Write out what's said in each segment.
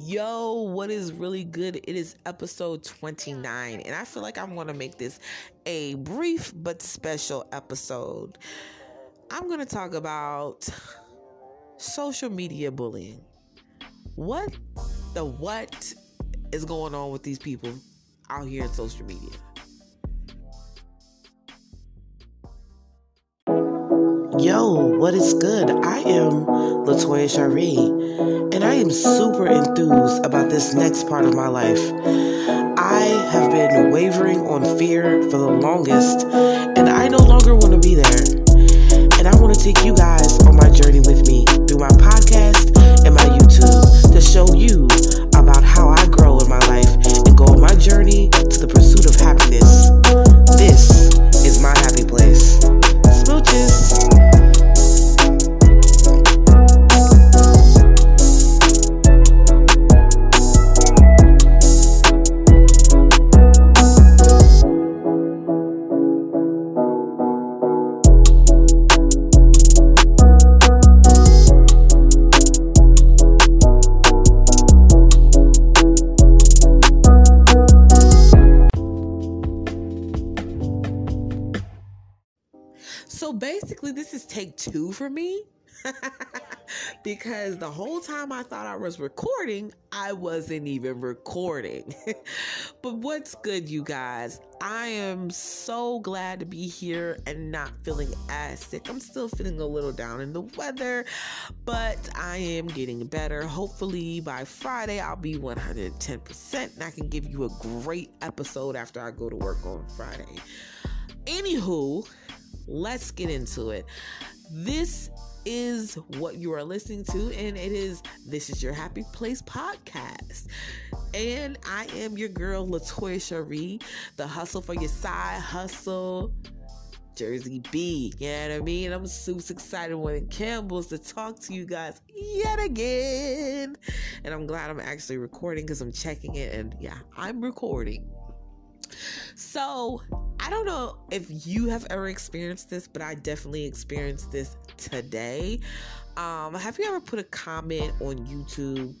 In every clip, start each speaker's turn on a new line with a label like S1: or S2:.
S1: Yo, what is really good? It is episode 29, and I feel like I'm going to make this a brief but special episode. I'm going to talk about social media bullying. What the what is going on with these people out here in social media? Yo, what is good? I am Latoya Cherie, and I am super enthused about this next part of my life. I have been wavering on fear for the longest, and I no longer want to be there. And I want to take you guys on my journey with me through my podcast and my YouTube to show you about how I grow in my life and go on my journey to the pursuit of happiness. Smooches. For me. because the whole time I thought I was recording, I wasn't even recording. but what's good, you guys? I am so glad to be here and not feeling as sick. I'm still feeling a little down in the weather, but I am getting better. Hopefully, by Friday, I'll be 110% and I can give you a great episode after I go to work on Friday. Anywho, let's get into it. This is what you are listening to, and it is This is Your Happy Place podcast. And I am your girl, Latoya Cherie, the hustle for your side hustle. Jersey B, you know what I mean? I'm super excited when Campbell's to talk to you guys yet again. And I'm glad I'm actually recording because I'm checking it, and yeah, I'm recording. So, I don't know if you have ever experienced this, but I definitely experienced this today. Um, have you ever put a comment on YouTube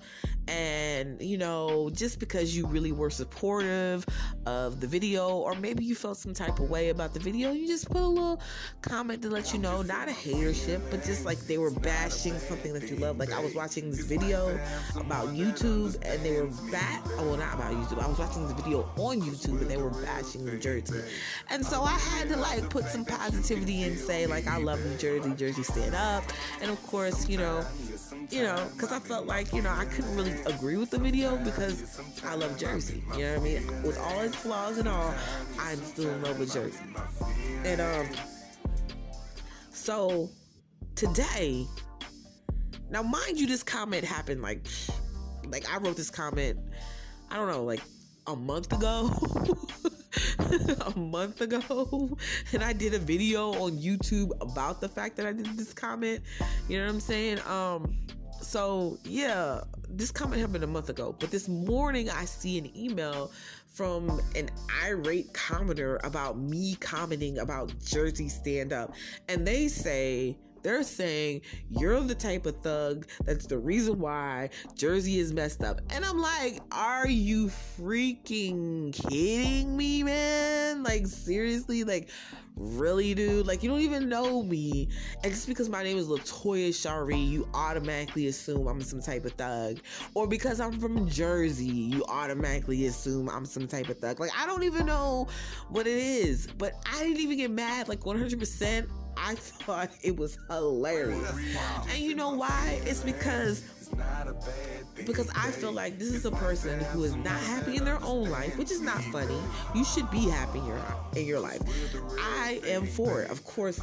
S1: and you know, just because you really were supportive of the video, or maybe you felt some type of way about the video, you just put a little comment to let you know, not a hatership, but just like they were bashing something that you love. Like I was watching this video about YouTube and they were bat oh, well not about YouTube. I was watching this video on YouTube and they were bashing New Jersey. And so I had to like put some positivity and say like I love New Jersey, Jersey stand up. And of course, you know, you know, because I felt like, you know, I couldn't really agree with the video because I love Jersey. You know what I mean? With all its flaws and all, I'm still in love with Jersey. And um so today, now mind you, this comment happened like like I wrote this comment, I don't know, like a month ago. a month ago and I did a video on YouTube about the fact that I did this comment. You know what I'm saying? Um so yeah, this comment happened a month ago, but this morning I see an email from an irate commenter about me commenting about Jersey stand up. And they say they're saying you're the type of thug that's the reason why Jersey is messed up. And I'm like, are you freaking kidding me, man? Like, seriously? Like, really, dude? Like, you don't even know me. And just because my name is Latoya Cherie, you automatically assume I'm some type of thug. Or because I'm from Jersey, you automatically assume I'm some type of thug. Like, I don't even know what it is. But I didn't even get mad, like, 100%. I thought it was hilarious. And you know why? It's because because I feel like this is a person who is not happy in their own life, which is not funny. You should be happy in your in your life. I am for it, of course.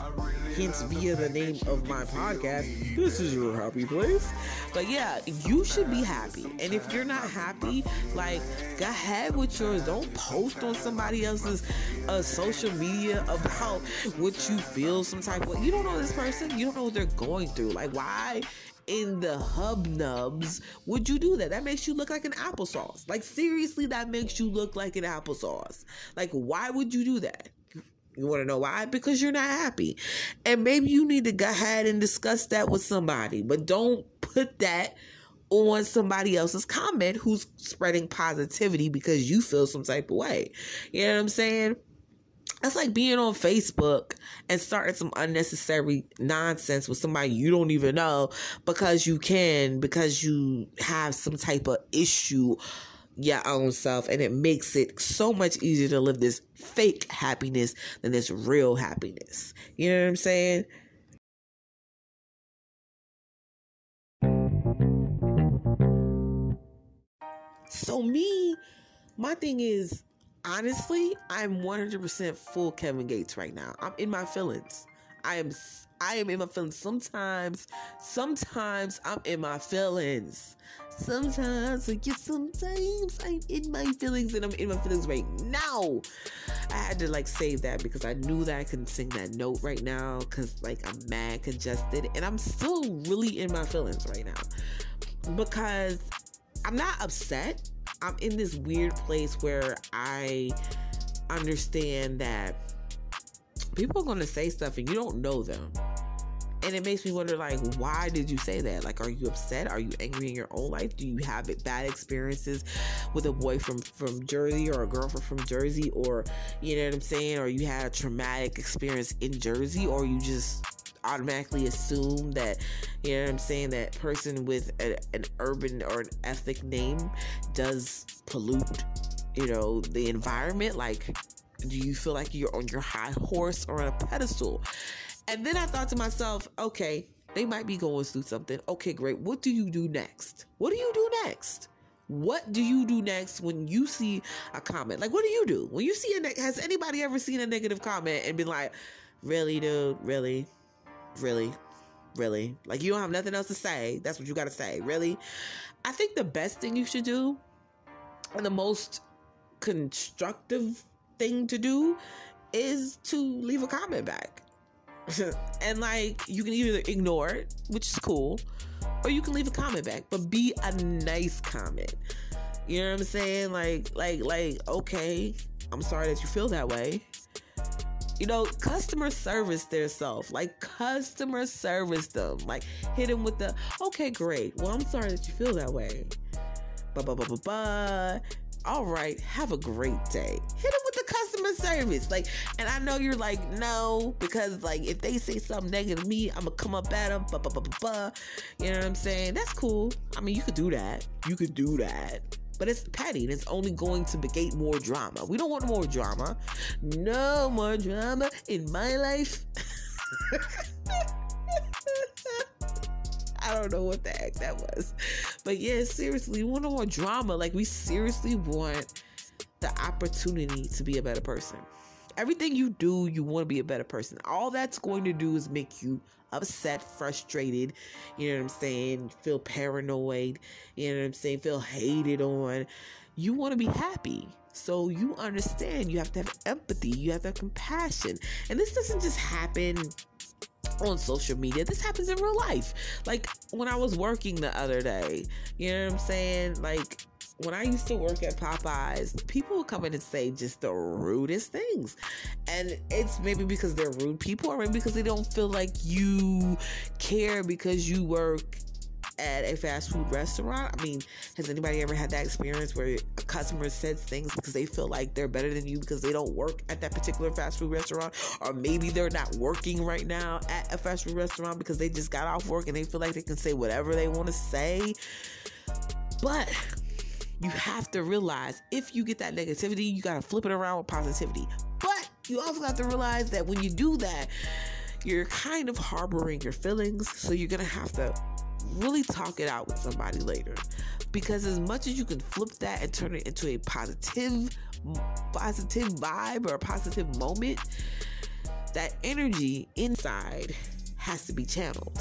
S1: Hence, via the name of my podcast, this is your happy place. But yeah, you should be happy. And if you're not happy, like go ahead with yours. Don't post on somebody else's uh, social media about what you feel some type of. You don't know this person. You don't know what they're going through. Like why? In the hub nubs would you do that? That makes you look like an applesauce. Like, seriously, that makes you look like an applesauce. Like, why would you do that? You want to know why? Because you're not happy. And maybe you need to go ahead and discuss that with somebody, but don't put that on somebody else's comment who's spreading positivity because you feel some type of way. You know what I'm saying? That's like being on Facebook and starting some unnecessary nonsense with somebody you don't even know because you can, because you have some type of issue your own self and it makes it so much easier to live this fake happiness than this real happiness. You know what I'm saying? So me, my thing is honestly, I'm 100% full Kevin Gates right now. I'm in my feelings. I am I am in my feelings. Sometimes, sometimes I'm in my feelings. Sometimes, like, yeah, sometimes I'm in my feelings and I'm in my feelings right now. I had to like save that because I knew that I couldn't sing that note right now because like I'm mad congested and I'm still really in my feelings right now because I'm not upset. I'm in this weird place where I understand that people are going to say stuff and you don't know them. And it makes me wonder, like, why did you say that? Like, are you upset? Are you angry in your own life? Do you have bad experiences with a boy from from Jersey or a girlfriend from Jersey, or you know what I'm saying? Or you had a traumatic experience in Jersey, or you just automatically assume that you know what I'm saying that person with a, an urban or an ethnic name does pollute you know the environment? Like do you feel like you're on your high horse or on a pedestal? And then I thought to myself okay they might be going through something. Okay great. What do you do next? What do you do next? What do you do next when you see a comment? Like what do you do? When you see a ne- has anybody ever seen a negative comment and been like really dude? Really really really like you don't have nothing else to say. That's what you got to say really. I think the best thing you should do and the most constructive thing to do is to leave a comment back. And like you can either ignore it which is cool or you can leave a comment back but be a nice comment. You know what i'm saying? Like like like okay i'm sorry that you feel that way you know, customer service their self. Like customer service them. Like hit them with the, okay, great. Well, I'm sorry that you feel that way. Ba ba ba ba ba. All right, have a great day. Hit them with the customer service. Like, and I know you're like, no, because like if they say something negative to me, I'm gonna come up at them. Ba ba ba ba ba. You know what I'm saying? That's cool. I mean, you could do that. You could do that but it's petty and it's only going to negate more drama. We don't want more drama. No more drama in my life. I don't know what the heck that was. But yeah, seriously, we want more drama. Like, we seriously want the opportunity to be a better person. Everything you do, you want to be a better person. All that's going to do is make you upset, frustrated, you know what I'm saying, feel paranoid, you know what I'm saying, feel hated on. You want to be happy. So you understand you have to have empathy, you have to have compassion. And this doesn't just happen on social media. This happens in real life. Like when I was working the other day, you know what I'm saying? Like when I used to work at Popeyes, people would come in and say just the rudest things. And it's maybe because they're rude people or maybe because they don't feel like you care because you work at a fast food restaurant. I mean, has anybody ever had that experience where a customer says things because they feel like they're better than you because they don't work at that particular fast food restaurant? Or maybe they're not working right now at a fast food restaurant because they just got off work and they feel like they can say whatever they want to say. But you have to realize if you get that negativity, you got to flip it around with positivity. But you also have to realize that when you do that, you're kind of harboring your feelings. So you're going to have to really talk it out with somebody later. Because as much as you can flip that and turn it into a positive, positive vibe or a positive moment, that energy inside has to be channeled.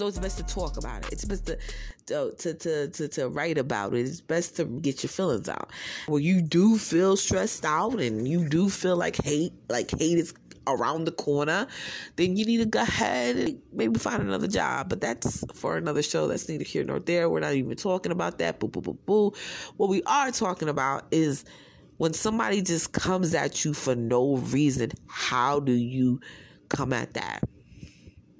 S1: It's best to talk about it. It's best to to, to, to, to, write about it. It's best to get your feelings out. When you do feel stressed out and you do feel like hate, like hate is around the corner, then you need to go ahead and maybe find another job. But that's for another show. That's neither here nor there. We're not even talking about that. Boo, boo, boo, boo. What we are talking about is when somebody just comes at you for no reason, how do you come at that?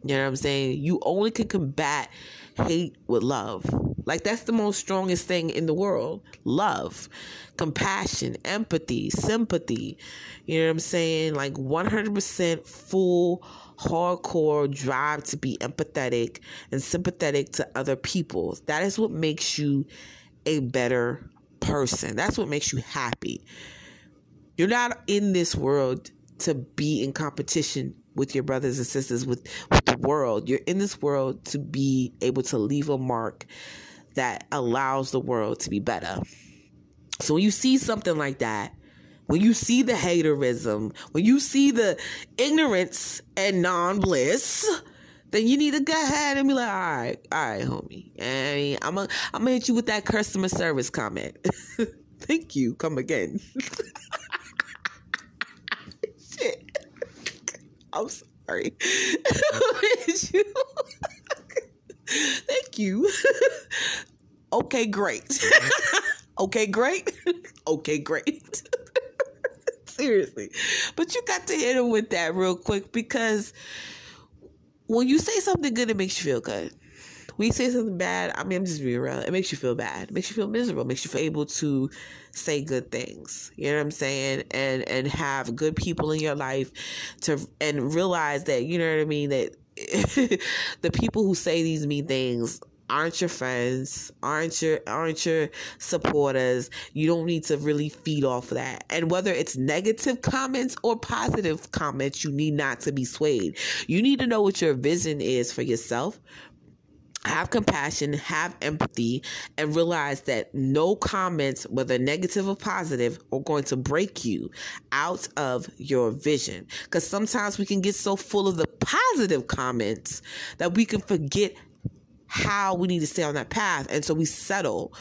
S1: You know what I'm saying? You only can combat hate with love. Like that's the most strongest thing in the world. Love, compassion, empathy, sympathy. You know what I'm saying? Like 100% full hardcore drive to be empathetic and sympathetic to other people. That is what makes you a better person. That's what makes you happy. You're not in this world to be in competition with your brothers and sisters with, with the world. You're in this world to be able to leave a mark that allows the world to be better. So when you see something like that, when you see the haterism, when you see the ignorance and non bliss, then you need to go ahead and be like, all right, all right, homie. Mean, I'm gonna I'm gonna hit you with that customer service comment. Thank you. Come again. I'm sorry. Thank you. okay, great. okay, great. okay, great. Seriously. But you got to hit him with that real quick because when you say something good, it makes you feel good. You say something bad, I mean, I'm just being real. It makes you feel bad. It makes you feel miserable. It makes you feel able to say good things. You know what I'm saying? And and have good people in your life to and realize that you know what I mean that the people who say these mean things aren't your friends, aren't your aren't your supporters. You don't need to really feed off of that. And whether it's negative comments or positive comments, you need not to be swayed. You need to know what your vision is for yourself. Have compassion, have empathy, and realize that no comments, whether negative or positive, are going to break you out of your vision. Because sometimes we can get so full of the positive comments that we can forget how we need to stay on that path. And so we settle.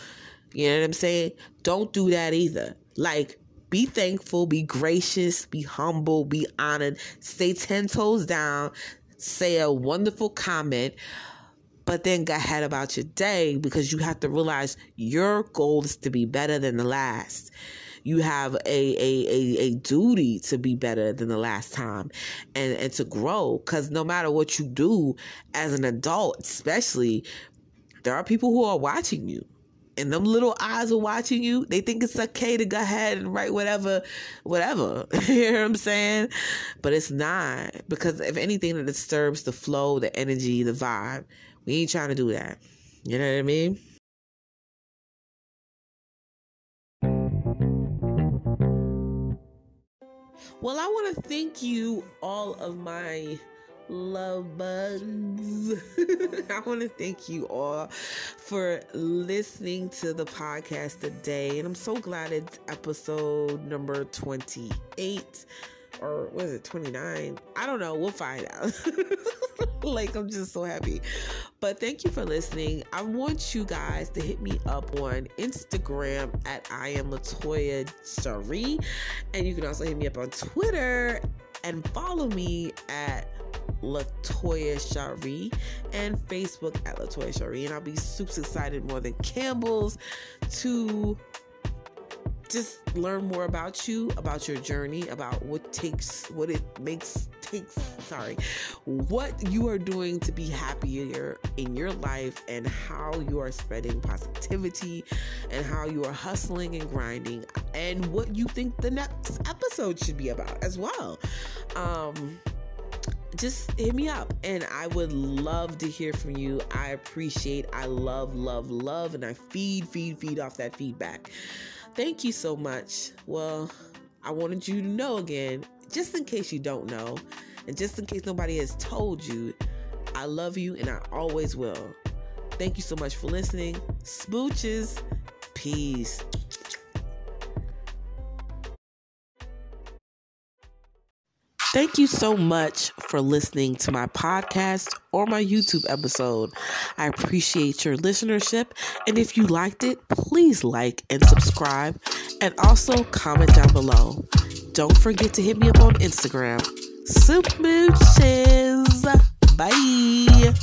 S1: You know what I'm saying? Don't do that either. Like, be thankful, be gracious, be humble, be honored, stay 10 toes down, say a wonderful comment, but then go ahead about your day because you have to realize your goal is to be better than the last you have a, a, a, a duty to be better than the last time and, and to grow. Because no matter what you do as an adult, especially, there are people who are watching you and them little eyes are watching you, they think it's okay to go ahead and write whatever, whatever. you know what I'm saying? But it's not because if anything that disturbs the flow, the energy, the vibe, we ain't trying to do that. You know what I mean? Well, I want to thank you, all of my love bugs. I want to thank you all for listening to the podcast today. And I'm so glad it's episode number 28 or was it 29? I don't know. We'll find out. like, I'm just so happy. But thank you for listening. I want you guys to hit me up on Instagram at I am Latoya Cherie. And you can also hit me up on Twitter and follow me at Latoya Cherie and Facebook at Latoya Cherie. And I'll be super excited more than Campbell's to just learn more about you, about your journey, about what takes, what it makes, takes, sorry, what you are doing to be happier in your life and how you are spreading positivity and how you are hustling and grinding and what you think the next episode should be about as well. Um, just hit me up and I would love to hear from you. I appreciate, I love, love, love, and I feed, feed, feed off that feedback. Thank you so much. Well, I wanted you to know again, just in case you don't know, and just in case nobody has told you, I love you and I always will. Thank you so much for listening. Smooches. Peace. Thank you so much for listening to my podcast or my YouTube episode. I appreciate your listenership. And if you liked it, please like and subscribe and also comment down below. Don't forget to hit me up on Instagram. Smooches. Bye.